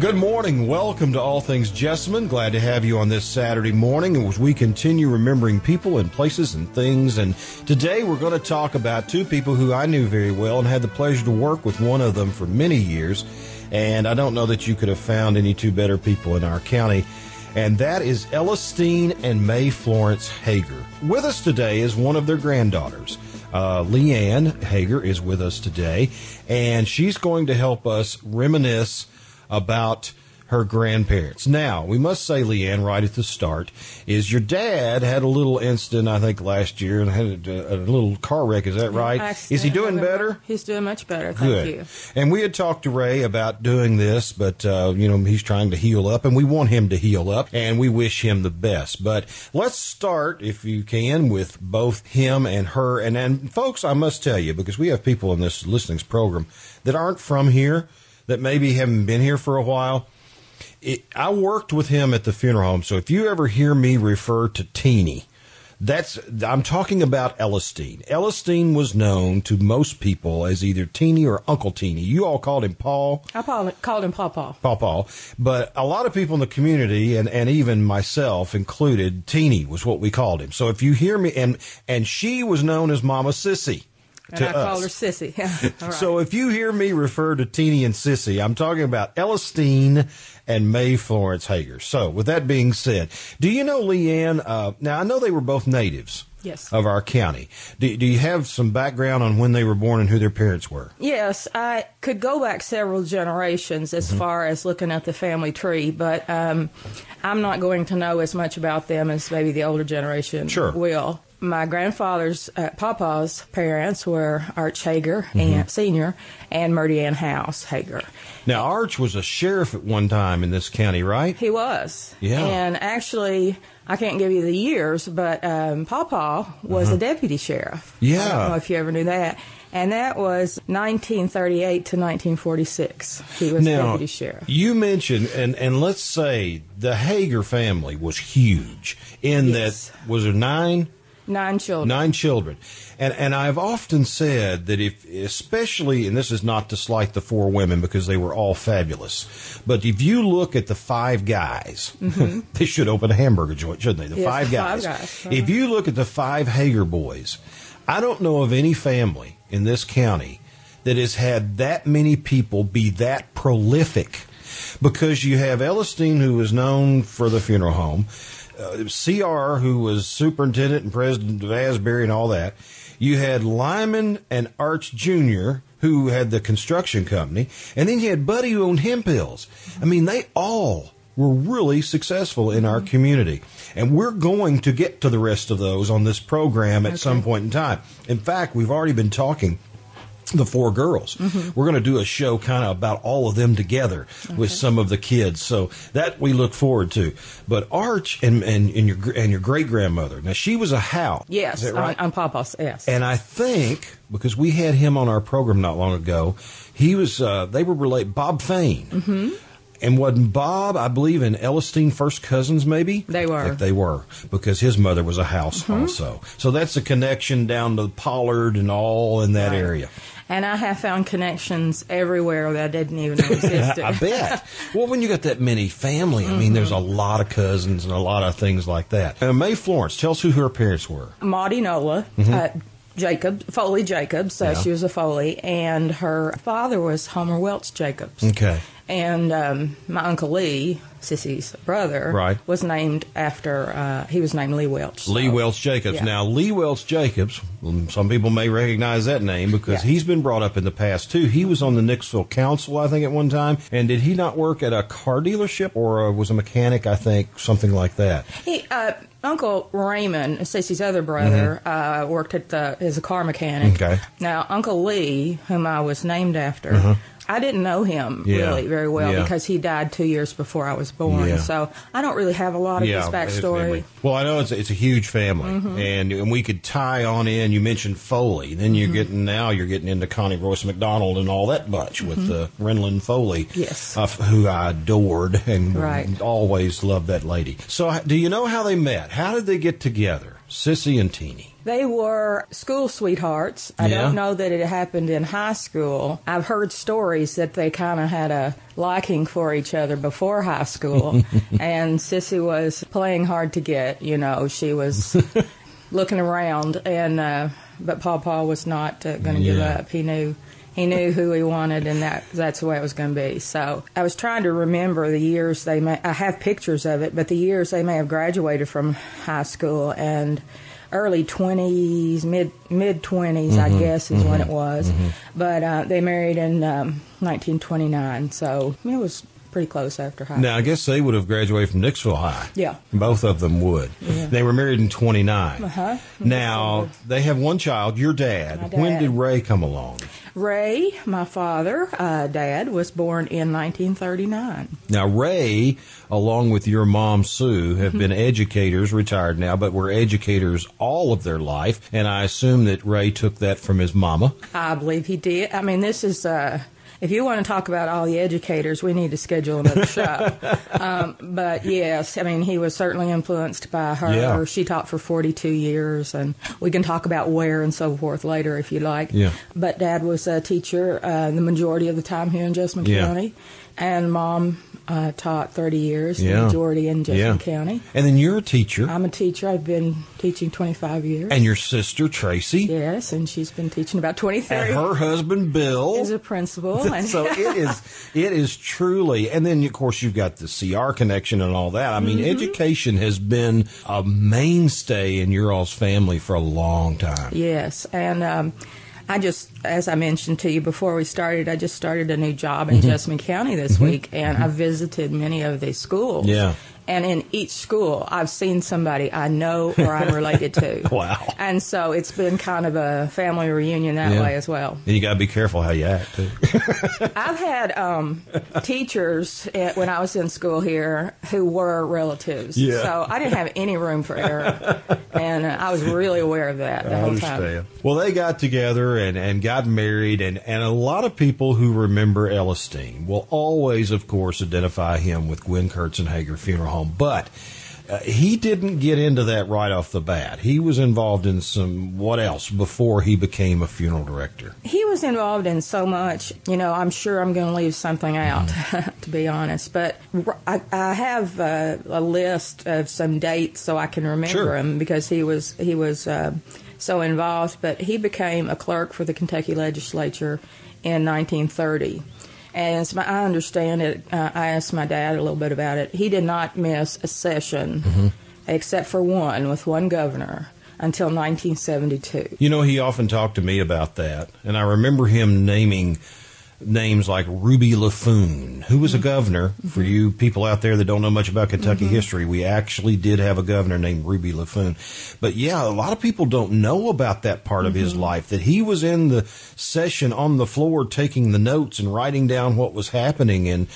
Good morning. Welcome to All Things Jessamine. Glad to have you on this Saturday morning as we continue remembering people and places and things. And today we're going to talk about two people who I knew very well and had the pleasure to work with one of them for many years. And I don't know that you could have found any two better people in our county. And that is Elesteen and Mae Florence Hager. With us today is one of their granddaughters. Uh, LeeAnn Hager is with us today, and she's going to help us reminisce about her grandparents. Now, we must say, LeeAnn, right at the start, is your dad had a little incident, I think, last year and had a, a little car wreck. Is that right? Is he doing better? He's doing much better. Thank Good. you. And we had talked to Ray about doing this, but, uh, you know, he's trying to heal up, and we want him to heal up, and we wish him the best. But let's start, if you can, with both him and her. And, and folks, I must tell you, because we have people in this listenings program that aren't from here, that maybe haven't been here for a while. It, I worked with him at the funeral home, so if you ever hear me refer to Teeny, that's I'm talking about Elesteen. Elesteen was known to most people as either Teeny or Uncle Teeny. You all called him Paul. I called, called him Pawpaw. Paw Paw. Paul. But a lot of people in the community and, and even myself included, Teeny was what we called him. So if you hear me and and she was known as Mama Sissy. And to I us. called her Sissy. All right. So if you hear me refer to Teeny and Sissy, I'm talking about Elesteen and Mae Florence Hager. So with that being said, do you know LeeAnn? Uh, now I know they were both natives. Yes. Of our county. Do, do you have some background on when they were born and who their parents were? Yes, I could go back several generations as Mm-hmm. far as looking at the family tree, but um, I'm not going to know as much about them as maybe the older generation Sure. will. My grandfather's, uh, Papa's parents were Arch Hager Mm-hmm. and Senior and Murdy Ann House Hager. Now Arch was a sheriff at one time in this county, right? He was. Yeah. And actually, I can't give you the years, but um, Pawpaw was a deputy sheriff. Yeah. I Uh-huh. Don't know if you ever knew that. And that was 1938 to 1946. He was Now, deputy sheriff. you mentioned, and, and let's say the Hager family was huge in Yes. that, was there nine? Nine children. Nine children. And, and I've often said that if, especially, and this is not to slight the four women because they were all fabulous, but if you look at the five guys, mm-hmm. they should open a hamburger joint, shouldn't they? The Yes, five the five guys. guys. Uh-huh. If you look at the five Hager boys, I don't know of any family in this county that has had that many people be that prolific because you have Elesteen, who is known for the funeral home, uh, CR, who was superintendent and president of Asbury and all that. You had Lyman and Arch Jr., who had the construction company, and then you had Buddy, who owned hemp hills. I mean, they all were really successful in our community. And we're going to get to the rest of those on this program at some point in time. In fact, we've already been talking the four girls. We're going to do a show kind of about all of them together with some of the kids. So that we look forward to. But Arch and, and, and your and your great grandmother. Now she was a Howe. yes, Is right? on, on Pawpaw's, yes. And I think because we had him on our program not long ago, he was uh, they were related. Bob Fain. Mm-hmm. And wasn't Bob, I believe, and Elesteen first cousins, maybe? They were. Mm-hmm. They were, because his mother was a house also. So that's a connection down to Pollard and all in that Right. area. And I have found connections everywhere that I didn't even know existed. I bet. Well, when you got that many family, I mean, there's a lot of cousins and a lot of things like that. And Mae Florence, tell us who her parents were. Maudie Nola, uh, Jacob, Foley Jacobs, so Mm-hmm. Yeah. she was a Foley, and her father was Homer Welch Jacobs. Okay. And um, my uncle Lee, Sissy's brother, Right. was named after, uh, he was named Lee Welch. Lee Welch Jacobs. yeah. Now, Lee Welch Jacobs, some people may recognize that name because Yeah. he's been brought up in the past too. He was on the Nixville Council, I think, at one time. And did he not work at a car dealership or uh, was a mechanic, I think, something like that? He, uh, Uncle Raymond, Sissy's other brother, uh, worked at the, as a car mechanic. Mm-hmm. Okay. Now, Uncle Lee, whom I was named after, I didn't know him Mm-hmm. Yeah. really very well Yeah. because he died two years before I was born. Yeah. So I don't really have a lot of his backstory. Well, I know it's it's a huge family, Mm-hmm. and and we could tie on in. You mentioned Foley, then you're Mm-hmm. getting now you're getting into Connie Royce McDonald and all that bunch with uh, Renlyn Foley, Mm-hmm. Yes. uh, who I adored and Right. always loved that lady. So, do you know how they met? How did they get together, Sissy and Teeny? They were school sweethearts. I Yeah. don't know that it happened in high school. I've heard stories that they kind of had a liking for each other before high school. and Sissy was playing hard to get, you know, she was looking around and uh, but Pawpaw was not uh, going to give up. He knew he knew who he wanted and that that's the way it was going to be. So, I was trying to remember the years they may I have pictures of it, but the years they may have graduated from high school and early 20s, mid mid 20s, I guess is when it was. But uh, they married in um, 1929, so it was pretty close after high. Now, I guess they would have graduated from Nixville High. Yeah. Both of them would. Yeah. They were married in 29. Uh-huh. Now, they have one child, your dad. My When did Ray come along? Ray, my father, uh, dad, was born in 1939. Now, Ray, along with your mom, Sue, have been educators, retired now, but were educators all of their life. And I assume that Ray took that from his mama. I believe he did. I mean, this is. Uh, if you want to talk about all the educators, we need to schedule another show. um, but yes, I mean, he was certainly influenced by her. Yeah. She taught for 42 years, and we can talk about where and so forth later if you like. Yeah. But dad was a teacher uh, the majority of the time here in Jessamine Yeah. County, and mom uh, taught 30 years, Yeah. the majority in Jessamine Yeah. County. And then you're a teacher. I'm a teacher. I've been teaching 25 years. and your sister, Tracy. yes, and she's been teaching about 23 And her husband, Bill. is a principal. so it is it is truly and then of course you've got the CR connection and all that. I mean Mm-hmm. education has been a mainstay in your all's family for a long time. Yes, and um, I just, as I mentioned to you before we started, I just started a new job in mm-hmm. Jessamine County this mm-hmm. week, and I mm-hmm. visited many of these schools. Yeah. And in each school, I've seen somebody I know or I'm related to. Wow. And so it's been kind of a family reunion that Yeah. way as well. And you got to be careful how you act too. I've had um, teachers eh, when I was in school here who were relatives. Yeah. So I didn't have any room for error. and uh, I was really aware of that the whole time. Well, they got together and, and got married, and, and a lot of people who remember Elesteen will always, of course, identify him with Guyn Kurtz and Hager Funeral Home. But uh, he didn't get into that right off the bat. He was involved in some what else before he became a funeral director. He was involved in so much. You know, I'm sure I'm going to leave something out, to be honest. But I have uh, a list of some dates so I can remember Sure. him because he was he was uh, so involved. But he became a clerk for the Kentucky Legislature in 1930. And as my, I understand it, uh, I asked my dad a little bit about it. He did not miss a session, except for one with one governor, until 1972. You know, he often talked to me about that, and I remember him naming names like Ruby Laffoon, who was a mm-hmm. governor. For mm-hmm. you people out there that don't know much about Kentucky mm-hmm. history, we actually did have a governor named Ruby Laffoon. But yeah, a lot of people don't know about that part of his life, that he was in the session on the floor taking the notes and writing down what was happening. And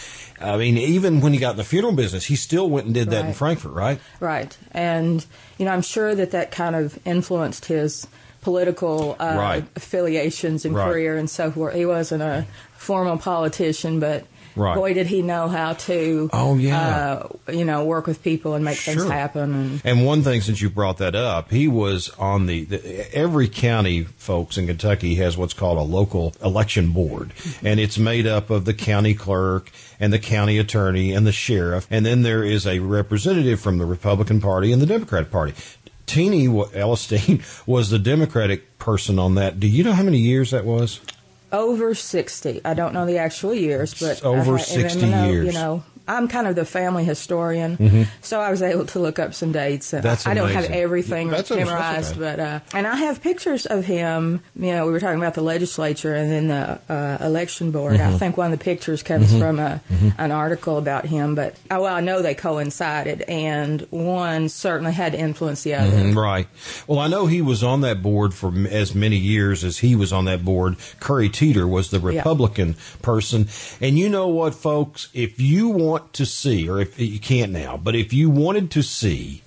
I mean, even when he got in the funeral business, he still went and did that in Right. Frankfort, right? Right. And, you know, I'm sure that that kind of influenced his political uh, Right. affiliations and Right. career and so forth. He wasn't a formal politician, but Right. boy, did he know how to, Oh, yeah. uh, you know, work with people and make things happen. And And one thing, since you brought that up, he was on the, the every county, folks in Kentucky has what's called a local election board, and it's made up of the county clerk and the county attorney and the sheriff, and then there is a representative from the Republican Party and the Democratic Party. Teeny Elesteen was the Democratic person on that. Do you know how many years that was? over 60. I don't know the actual years, but Over I, 60 I know, years. You know, I'm kind of the family historian, so I was able to look up some dates. And That's I, I don't have everything that's memorized, but uh, and I have pictures of him. You know, we were talking about the legislature and then the uh, election board. Mm-hmm. I think one of the pictures comes from a, an article about him, but oh, well, I know they coincided, and one certainly had to influence the other. Mm, Right. Well, I know he was on that board for as many years as he was on that board. Curry Teeter was the Republican person. And you know what, folks? If you want to see, or if you can't now, but if you wanted to see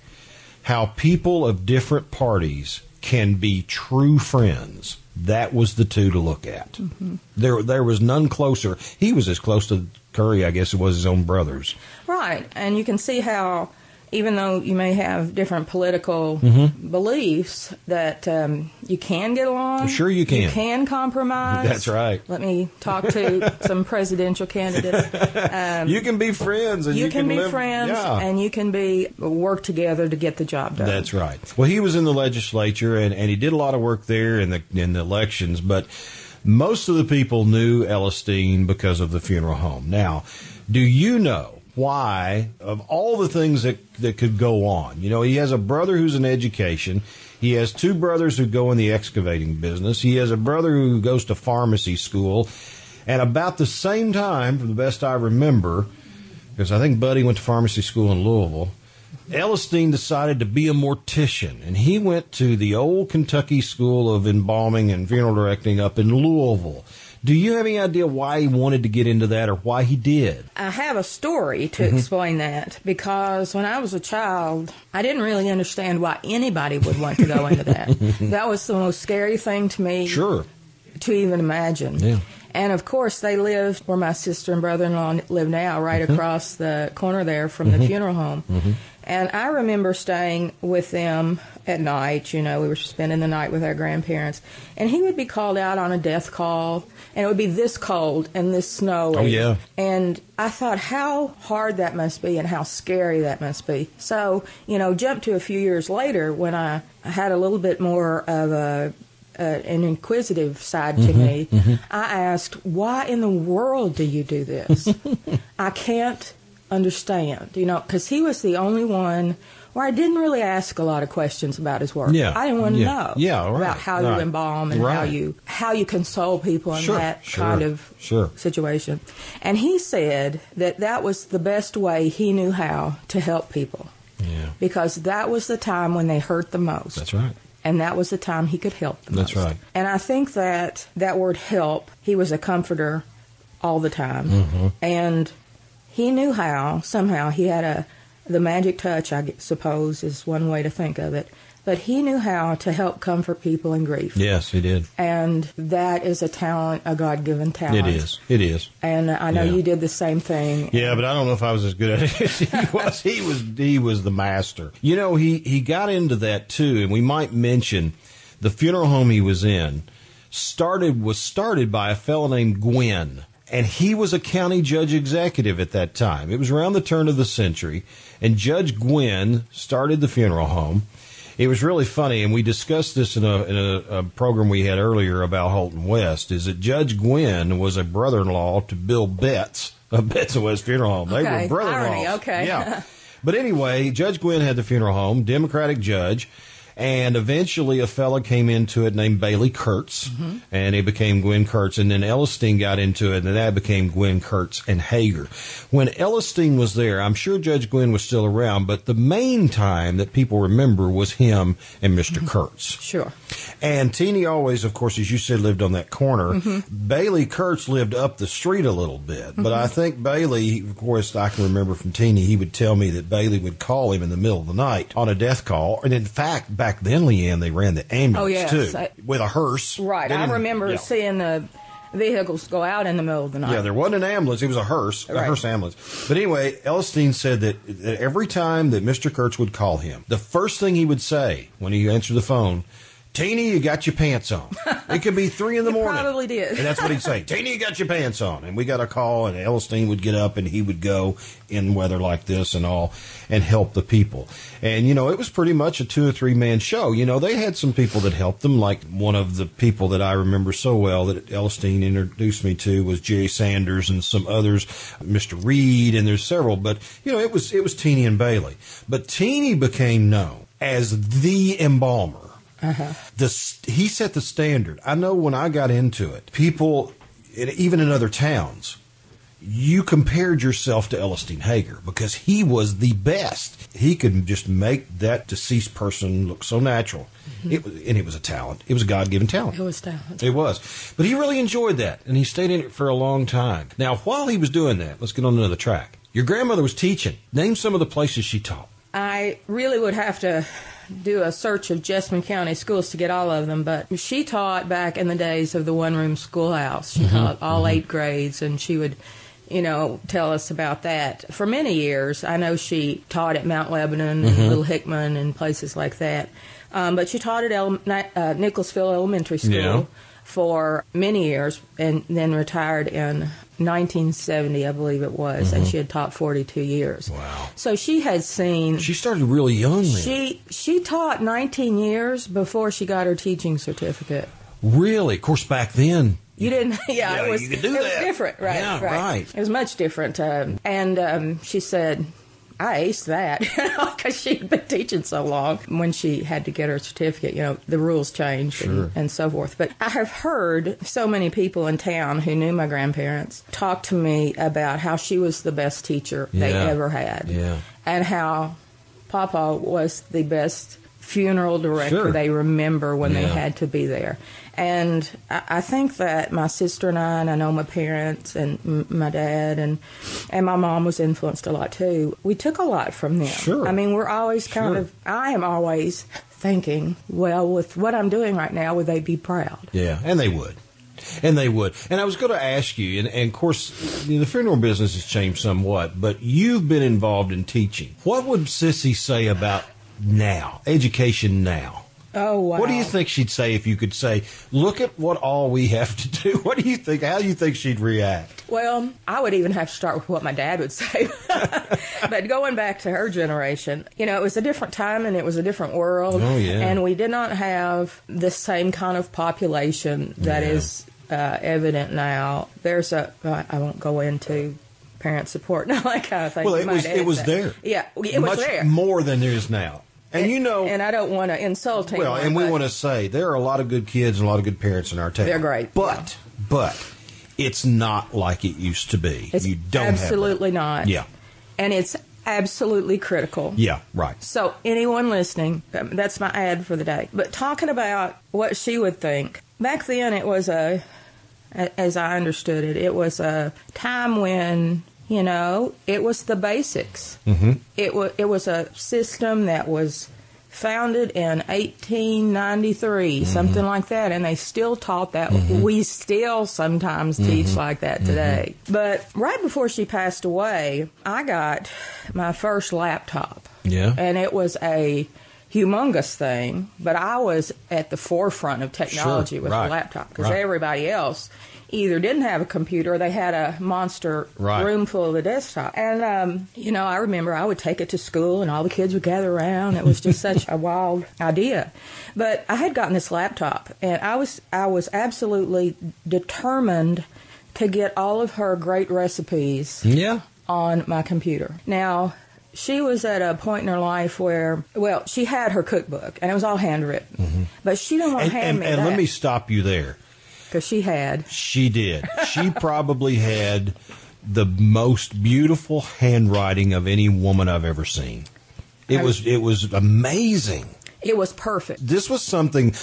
how people of different parties can be true friends, that was the two to look at. Mm-hmm. There, there was none closer. He was as close to Curry, I guess, it was his own brothers. Right, and you can see how even though you may have different political beliefs, that um, you can get along. Sure you can. You can compromise. That's right. Let me talk to some presidential candidates. you can be friends, and Um, You, you, can, be live- friends, Yeah. and you can be work together to get the job done. That's right. Well, he was in the legislature, and, and he did a lot of work there in the in the elections. But most of the people knew Elesteen because of the funeral home. Now, do you know why? Of all the things that that could go on, you know, he has a brother who's in education. He has two brothers who go in the excavating business. He has a brother who goes to pharmacy school. And about the same time, from the best I remember, because I think Buddy went to pharmacy school in Louisville. Elesteen decided to be a mortician, and he went to the old Kentucky School of Embalming and Funeral Directing up in Louisville. Do you have any idea why he wanted to get into that or why he did? I have a story to Mm-hmm. explain that because when I was a child, I didn't really understand why anybody would want to go into that. that was the most scary thing to me Sure. to even imagine. Yeah. And of course, they lived where my sister and brother in law live now, right Mm-hmm. across the corner there from the funeral home. And I remember staying with them at night. You know, we were spending the night with our grandparents. And he would be called out on a death call, and it would be this cold and this snow. Oh, yeah. And I thought how hard that must be and how scary that must be. So, you know, jump to a few years later when I had a little bit more of a uh, an inquisitive side to me, I asked, "Why in the world do you do this?" I can't understand, you know, because he was the only one where I didn't really ask a lot of questions about his work. Yeah, I didn't want to yeah, know yeah, right, about how right, you embalm and how you how you console people in Sure, that sure, kind of sure. situation. And he said that that was the best way he knew how to help people Yeah. because that was the time when they hurt the most That's right. And that was the time he could help the That's most. right. And I think that that word help, he was a comforter all the time, Mm-hmm. and he knew how. Somehow he had a the magic touch, I suppose, is one way to think of it. But he knew how to help comfort people in grief, Yes, he did. and that is a talent, a God given talent. It is. It is. And I know Yeah. you did the same thing. Yeah, but I don't know if I was as good at it as he was. He was he was the master. You know, he he got into that too, and we might mention the funeral home he was in started was started by a fellow named Guyn. And he was a county judge executive at that time. It was around the turn of the century, and Judge Guyn started the funeral home. It was really funny, and we discussed this in a in a, a program we had earlier about Holton West. Is that Judge Guyn was a brother-in-law to Bill Betts of Betts and West Funeral Home. They Okay, were brother-in-laws. irony, okay. yeah. But anyway, Judge Guyn had the funeral home, Democratic judge, and eventually a fella came into it named Bailey Kurtz, Mm-hmm. and it became Guyn Kurtz, and then Elesteen got into it, and that became Guyn Kurtz and Hager. When Elesteen was there, I'm sure Judge Guyn was still around, but the main time that people remember was him and Mm-hmm. Mr. Kurtz. Sure. And Teeny always, of course, as you said, lived on that corner. Mm-hmm. Bailey Kurtz lived up the street a little bit. But I think Bailey, of course, I can remember from Teeny, he would tell me that Bailey would call him in the middle of the night on a death call. And in fact, back then, LeeAnn, they ran the ambulance Oh, yes. too, I- with a hearse. Right. They I remember yeah. seeing the vehicles go out in the middle of the night. Yeah, there wasn't an ambulance. It was a hearse, a hearse ambulance. But anyway, Elesteen said that, that every time that Mr. Kurtz would call him, the first thing he would say when he answered the phone, Teeny, you got your pants on. It could be three in the He morning. probably did. And that's what he'd say. Teeny, you got your pants on. And we got a call, and Elesteen would get up and he would go in weather like this and all and help the people. And, you know, it was pretty much a two or three man show. You know, they had some people that helped them, like one of the people that I remember so well that Elesteen introduced me to was Jerry Sanders and some others, Mr. Reed, and there's several. But, you know, it was, it was Teeny and Bailey. But Teeny became known as the embalmer. Uh-huh. The he set the standard. I know when I got into it, people, even in other towns, you compared yourself to Elesteen Hager because he was the best. He could just make that deceased person look so natural. Mm-hmm. It was, and it was a talent. It was a God given talent. It was talent. It was. But he really enjoyed that, and he stayed in it for a long time. Now, while he was doing that, let's get on another track. Your grandmother was teaching. Name some of the places she taught. I really would have to do a search of Jessamine County schools to get all of them, but she taught back in the days of the one room schoolhouse. She taught all eight grades, and she would you know, tell us about that. For many years, I know she taught at Mount Lebanon and Little Hickman and places like that. Um, but she taught at ele- uh, Nicholasville Elementary School Yeah. for many years and then retired in 1970, I believe it was, and she had taught 42 years. Wow. So she had seen. She started really young then. She she taught 19 years before she got her teaching certificate. really? Of course, back then. You didn't, yeah, Yeah, it was you could do it was different, right? Yeah, right. It was much different, um, and um, she said, "I aced that because she had been teaching so long." When she had to get her certificate, you know, the rules changed Sure. and, and so forth. But I have heard so many people in town who knew my grandparents talk to me about how she was the best teacher they ever had, Yeah. and how Papa was the best funeral director Sure. they remember when they had to be there. And I, think that my sister and I, and I know my parents and m- my dad and and my mom was influenced a lot too. We took a lot from them. Sure. I mean, we're always kind Sure. of. I am always thinking, well, with what I'm doing right now, would they be proud? Yeah, and they would. And they would. And I was going to ask you, and, and of course, you know, the funeral business has changed somewhat, but you've been involved in teaching. What would Sissy say about now, education now? Oh wow! What do you think she'd say if you could say, look at what all we have to do? What do you think? How do you think she'd react? Well, I would even have to start with what my dad would say. but going back to her generation, you know, it was a different time and it was a different world. Oh, yeah. And we did not have the same kind of population that Yeah. is uh, evident now. There's a, I I won't go into parent support and all that kind of thing. Well, it was it was that. there. Yeah, it Much was there. more than there is now. And, you know, and I don't want to insult anyone. Well, and we want to say there are a lot of good kids and a lot of good parents in our town. They're great, but but it's not like it used to be. It's you don't have absolutely not. Yeah, And it's absolutely critical. yeah, right. So, anyone listening, um, that's my ad for the day. But talking about what she would think, back then it was a- as I understood it, it was a time when, you know, it was the basics. Mm-hmm. It, was, it was a system that was founded in 1893, mm-hmm. something like that, and they still taught that. Mm-hmm. We still sometimes mm-hmm. teach like that today. But right before she passed away, I got my first laptop. Yeah. And it was a humongous thing, but I was at the forefront of technology Sure, with right, a laptop because right. everybody else either didn't have a computer or they had a monster Right. room full of a desktop. And, um, you know, I remember I would take it to school and all the kids would gather around. It was just such a wild idea. But I had gotten this laptop and I was, I was absolutely determined to get all of her great recipes Yeah. on my computer. Now, she was at a point in her life where, well, she had her cookbook and it was all handwritten, but she didn't want And, to hand and, me and that let me stop you there. Because she had. She did. She probably had the most beautiful handwriting of any woman I've ever seen. It was it was amazing. It was perfect. This was something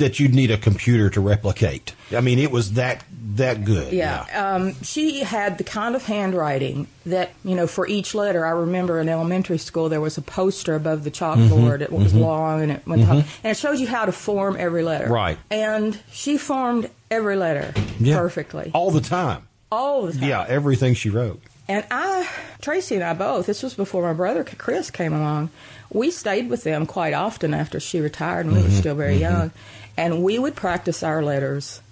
that you'd need a computer to replicate. I mean, it was that that good. Yeah. Um, she had the kind of handwriting that, you know, for each letter, I remember in elementary school there was a poster above the chalkboard. Mm-hmm. It was mm-hmm. long and it went up. Mm-hmm. And it showed you how to form every letter. Right. And she formed every letter Yeah. perfectly. all the time. All the time. Yeah, everything she wrote. And I, Tracy and I both, this was before my brother Chris came along, we stayed with them quite often after she retired and we were still very young. And we would practice our letters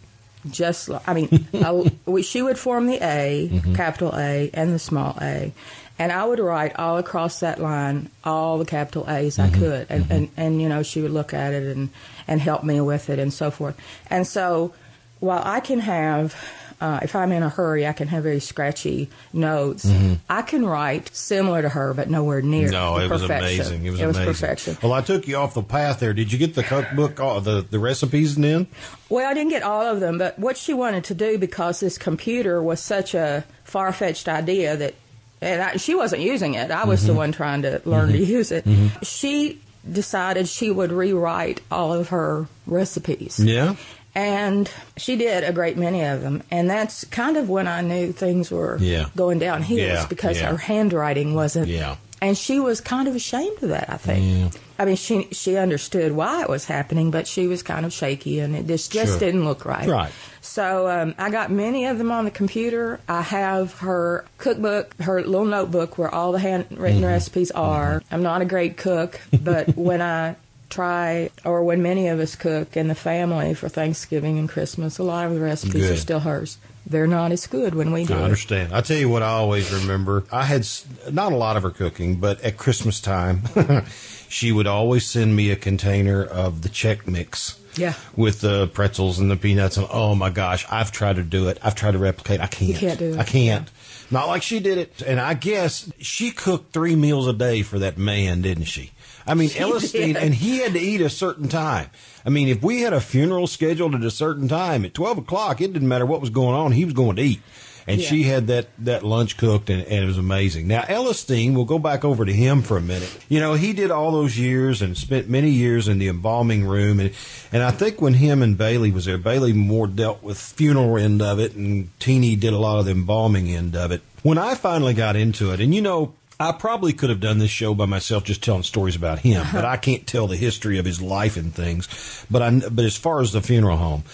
just like, I mean, I, we, she would form the A, mm-hmm. capital A, and the small a. And I would write all across that line all the capital A's I mm-hmm. could. And, mm-hmm. and, and, you know, she would look at it and, and help me with it and so forth. And so while I can have, uh, if I'm in a hurry, I can have very scratchy notes. Mm-hmm. I can write similar to her, but nowhere near. No, it was perfection. amazing. It was it was amazing. perfection. Well, I took you off the path there. Did you get the cookbook, all the the recipes then? Well, I didn't get all of them, but what she wanted to do because this computer was such a far fetched idea that, and I, she wasn't using it. I was the mm-hmm. one trying to learn to mm-hmm. use it. She decided she would rewrite all of her recipes. Yeah. And she did a great many of them. And that's kind of when I knew things were Yeah. going downhill Yeah, because yeah. her handwriting wasn't Yeah. and she was kind of ashamed of that. I think. I mean, she she understood why it was happening, but she was kind of shaky, and it just just Sure. didn't look right. Right. So um, I got many of them on the computer. I have her cookbook, her little notebook where all the handwritten recipes are. I'm not a great cook, but when I try, or when many of us cook in the family for Thanksgiving and Christmas, a lot of the recipes are still hers. They're not as good when we do I it. understand. I tell you what, I always remember. I had not a lot of her cooking, but at Christmas time, she would always send me a container of the Chex mix. Yeah. With the pretzels and the peanuts, and oh my gosh, I've tried to do it. I've tried to replicate. I can't. can't do it. I can't. Not like she did it. And I guess she cooked three meals a day for that man, didn't she? I mean, She Elesteen, did. and he had to eat a certain time. I mean, if we had a funeral scheduled at a certain time at twelve o'clock, it didn't matter what was going on; he was going to eat. And Yeah. she had that that lunch cooked, and, and it was amazing. Now, Elesteen, we'll go back over to him for a minute. You know, he did all those years and spent many years in the embalming room, and and I think when him and Bailey was there, Bailey more dealt with funeral end of it, and Teeny did a lot of the embalming end of it. When I finally got into it, and you know. I probably could have done this show by myself, just telling stories about him, but I can't tell the history of his life and things. But I, but as far as the funeral home,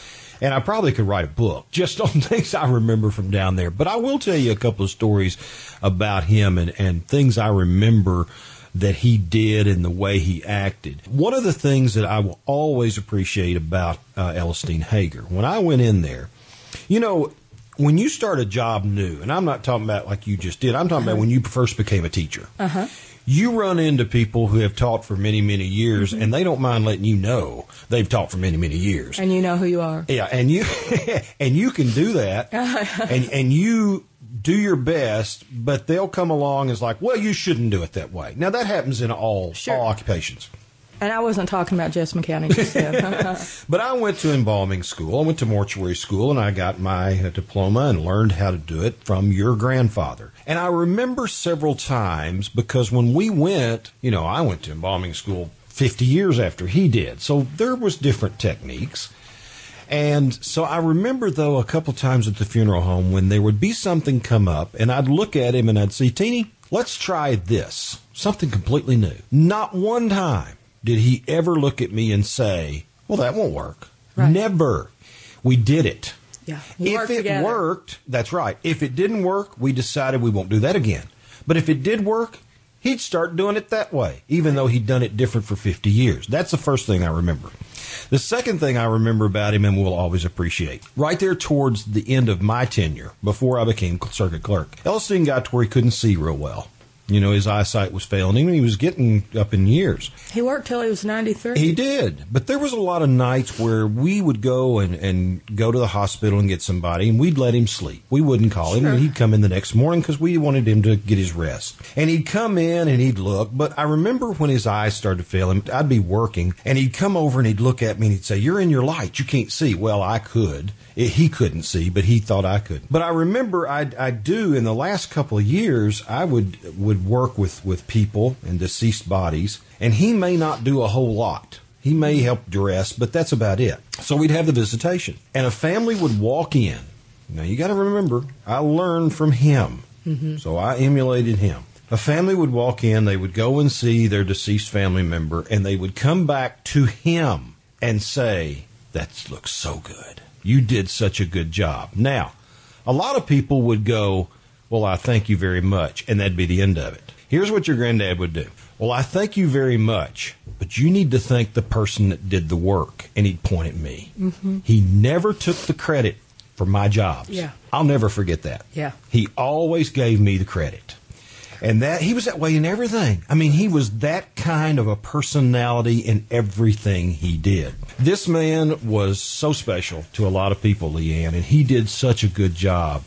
and I probably could write a book just on things I remember from down there. But I will tell you a couple of stories about him and, and things I remember that he did and the way he acted. One of the things that I will always appreciate about uh, Elesteen Hager, when I went in there, you know, when you start a job new, and I'm not talking about like you just did, I'm talking about when you first became a teacher. Uh-huh. You run into people who have taught for many, many years, and they don't mind letting you know they've taught for many, many years. And you know who you are. Yeah, and you and you can do that, and and you do your best, but they'll come along as like, well, you shouldn't do it that way. Now that happens in all Sure. all occupations. And I wasn't talking about Jess McCowney. But I went to embalming school. I went to mortuary school, and I got my diploma and learned how to do it from your grandfather. And I remember several times because when we went, you know, I went to embalming school 50 years after he did, so there was different techniques. And so I remember though a couple times at the funeral home when there would be something come up and I'd look at him and I'd say, Teeny, let's try this. Something completely new. Not one time did he ever look at me and say, Well, that won't work. Right. Never. We did it. Yeah. If it together. worked, that's right. If it didn't work, we decided we won't do that again. But if it did work, he'd start doing it that way, even though he'd done it different for 50 years. That's the first thing I remember. The second thing I remember about him and will always appreciate, right there towards the end of my tenure, before I became circuit clerk, Elesteen got to where he couldn't see real well. You know, his eyesight was failing him and he was getting up in years. He worked till he was 93. He did, but there was a lot of nights where we would go and, and go to the hospital and get somebody, and we'd let him sleep. We wouldn't call him, and he'd come in the next morning because we wanted him to get his rest. And he'd come in and he'd look, but I remember when his eyes started to fail him, I'd be working, and he'd come over and he'd look at me and he'd say, "You're in your light, you can't see." Well, I could. It, he couldn't see, but he thought I could. But I remember I, I do in the last couple of years, I would would work with with people and deceased bodies, and he may not do a whole lot. He may help dress, but that's about it. So we'd have the visitation, and a family would walk in. Now you got to remember, I learned from him, mm-hmm. so I emulated him. A family would walk in, they would go and see their deceased family member, and they would come back to him and say, That looks so good. You did such a good job. Now, a lot of people would go, Well, I thank you very much, and that'd be the end of it. Here's what your granddad would do. Well, I thank you very much, but you need to thank the person that did the work. And he'd point at me. Mm-hmm. He never took the credit for my jobs. Yeah. I'll never forget that. Yeah. He always gave me the credit. And that he was that way in everything. I mean, he was that kind of a personality in everything he did. This man was so special to a lot of people, LeeAnn, and he did such a good job.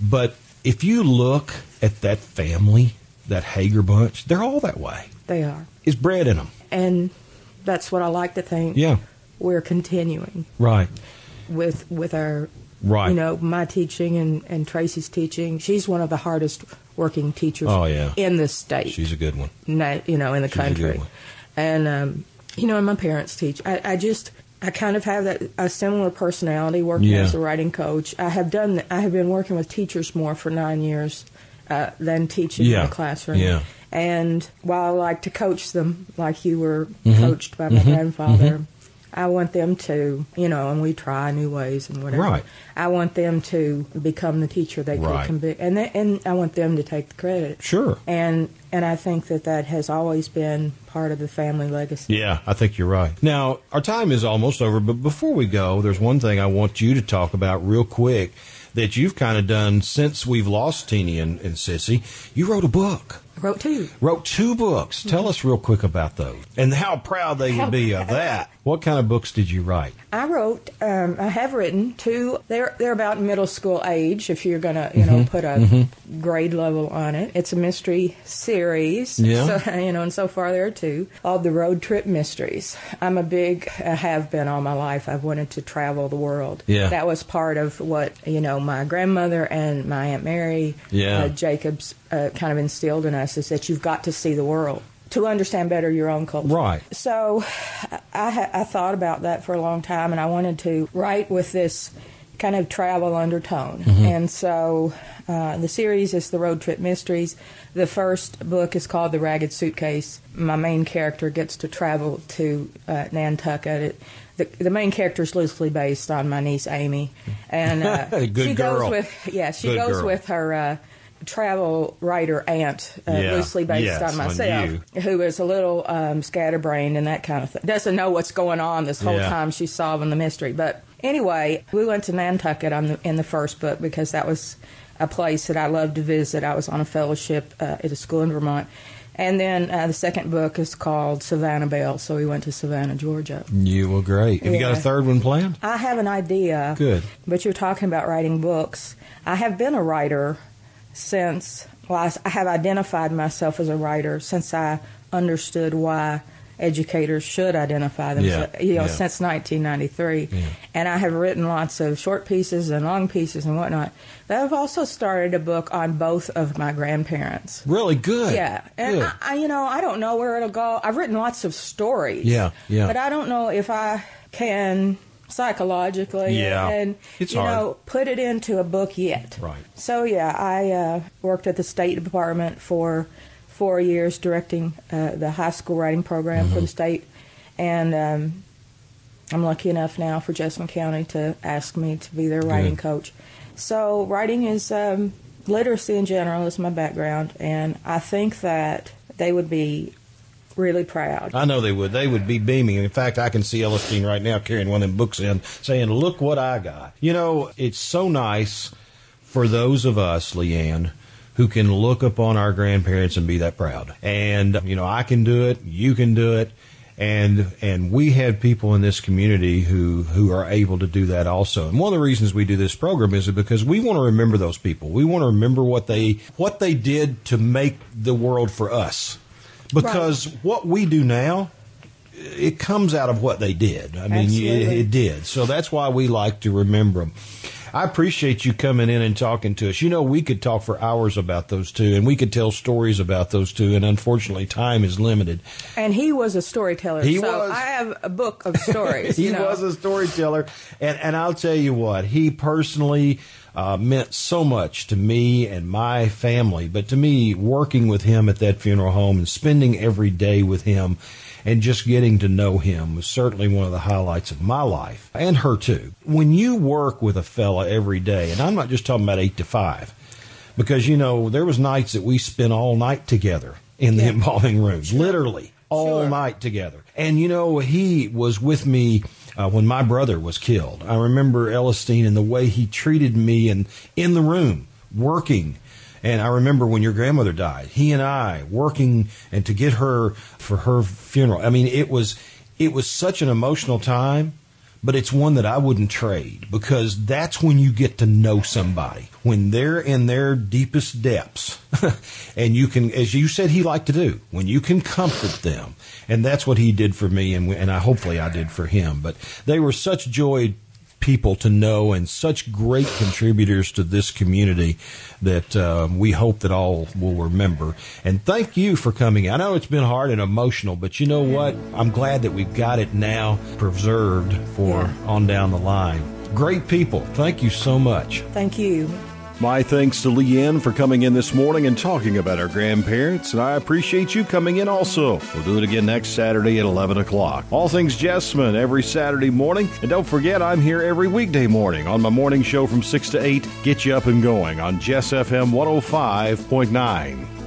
But if you look at that family, that Hager bunch, they're all that way. They are. It's bred in them. And that's what I like to think. Yeah. We're continuing Right. with with our Right. you know, my teaching and, and Tracy's teaching. She's one of the hardest working teachers Oh, yeah. in the state. She's a good one. na- you know, in the She's a good country. one. And um, you know, and my parents teach. I, I just I kind of have that a similar personality working Yeah. as a writing coach. I have done I have been working with teachers more for nine years uh, than teaching Yeah. in the classroom. Yeah. And while I like to coach them, like you were Mm-hmm. coached by my grandfather, I want them to, you know, and we try new ways and whatever. Right. I want them to become the teacher they Right. could can be, and they, and I want them to take the credit. Sure. And and I think that that has always been part of the family legacy. Yeah, I think you're right. Now, our time is almost over, but before we go, there's one thing I want you to talk about real quick that you've kind of done since we've lost Teeny and, and Sissy. You wrote a book. I wrote two. Wrote two books. Tell us real quick about those and how proud they would be of that. What kind of books did you write? I wrote. Um, I have written two. They're they're about middle school age. If you're gonna, you Mm-hmm. know, put a grade level on it, it's a mystery series. Yeah. So, you know, and so far there are two of the road trip mysteries. I'm a big. I have been all my life. I've wanted to travel the world. Yeah. That was part of what you know my grandmother and my aunt Mary. Yeah. Uh, Jacobs uh, kind of instilled in us is that you've got to see the world to understand better your own culture. Right. So I, I thought about that for a long time, and I wanted to write with this kind of travel undertone. And so uh, the series is the Road Trip Mysteries. The first book is called The Ragged Suitcase. My main character gets to travel to uh, Nantucket. It, the, the main character is loosely based on my niece Amy, and uh, Good she girl. goes with yeah she Good goes girl. with her uh, travel writer aunt, uh, Yeah. loosely based Yes, on on myself you. who is a little um, scatterbrained and that kind of thing. Doesn't know what's going on this whole Yeah. time she's solving the mystery. But anyway, we went to Nantucket on the, in the first book because that was a place that I loved to visit. I was on a fellowship uh, at a school in Vermont. And then uh, the second book is called Savannah Belle, so we went to Savannah, Georgia. You were great. Have you got a third one planned? I have an idea. Good. But you're talking about writing books. I have been a writer since, well, I, have identified myself as a writer since I understood why educators should identify themselves, Yeah, you know, yeah. since 1993. And I have written lots of short pieces and long pieces and whatnot. But I've also started a book on both of my grandparents. Really good. Yeah, and Good. I, I, you know, I don't know where it'll go. I've written lots of stories. Yeah, yeah. But I don't know if I can psychologically Yeah, and it's you hard. know put it into a book yet. Right. So yeah, I uh, worked at the State Department for four years directing uh, the high school writing program Mm-hmm. for the state, and um, I'm lucky enough now for Jessamine County to ask me to be their writing Good. coach. So writing is um, literacy in general is my background, and I think that they would be really proud. I know they would. They would be beaming. In fact, I can see Elesteen right now carrying one of them books in, saying, "Look what I got." You know, it's so nice for those of us, LeeAnn, who can look upon our grandparents and be that proud. And you know, I can do it. You can do it. And and we have people in this community who who are able to do that also. And one of the reasons we do this program is because we want to remember those people. We want to remember what they what they did to make the world for us. Because what we do now it comes out of what they did. I mean, it, it did. So that's why we like to remember them. I appreciate you coming in and talking to us. You know, we could talk for hours about those two, and we could tell stories about those two, and unfortunately, time is limited. And he was a storyteller. He so was. I have a book of stories. he you know. was a storyteller, and and I'll tell you what, he personally uh, meant so much to me and my family. But to me, working with him at that funeral home and spending every day with him. And just getting to know him was certainly one of the highlights of my life, and her too. When you work with a fella every day, and I'm not just talking about eight to five, because you know there was nights that we spent all night together in the Yeah. embalming rooms, literally all Sure. night together. And you know, he was with me uh, when my brother was killed. I remember Elesteen and the way he treated me and in the room working. And I remember when your grandmother died, he and I working and to get her for her funeral. I mean, it was it was such an emotional time but it's one that I wouldn't trade because that's when you get to know somebody when they're in their deepest depths. And you can as you said he liked to do when you can comfort them. And that's what he did for me and and I hopefully I did for him. But they were such joy people to know and such great contributors to this community that um, we hope that all will remember. And thank you for coming. I know it's been hard and emotional, but you know what? I'm glad that we've got it now preserved for Yeah. on down the line. Great people. Thank you so much. Thank you. My thanks to LeeAnn for coming in this morning and talking about our grandparents, and I appreciate you coming in also. We'll do it again next Saturday at 11 o'clock. All things Jessamine every Saturday morning, and don't forget I'm here every weekday morning on my morning show from 6 to 8. Get you up and going on Jess FM 105.9.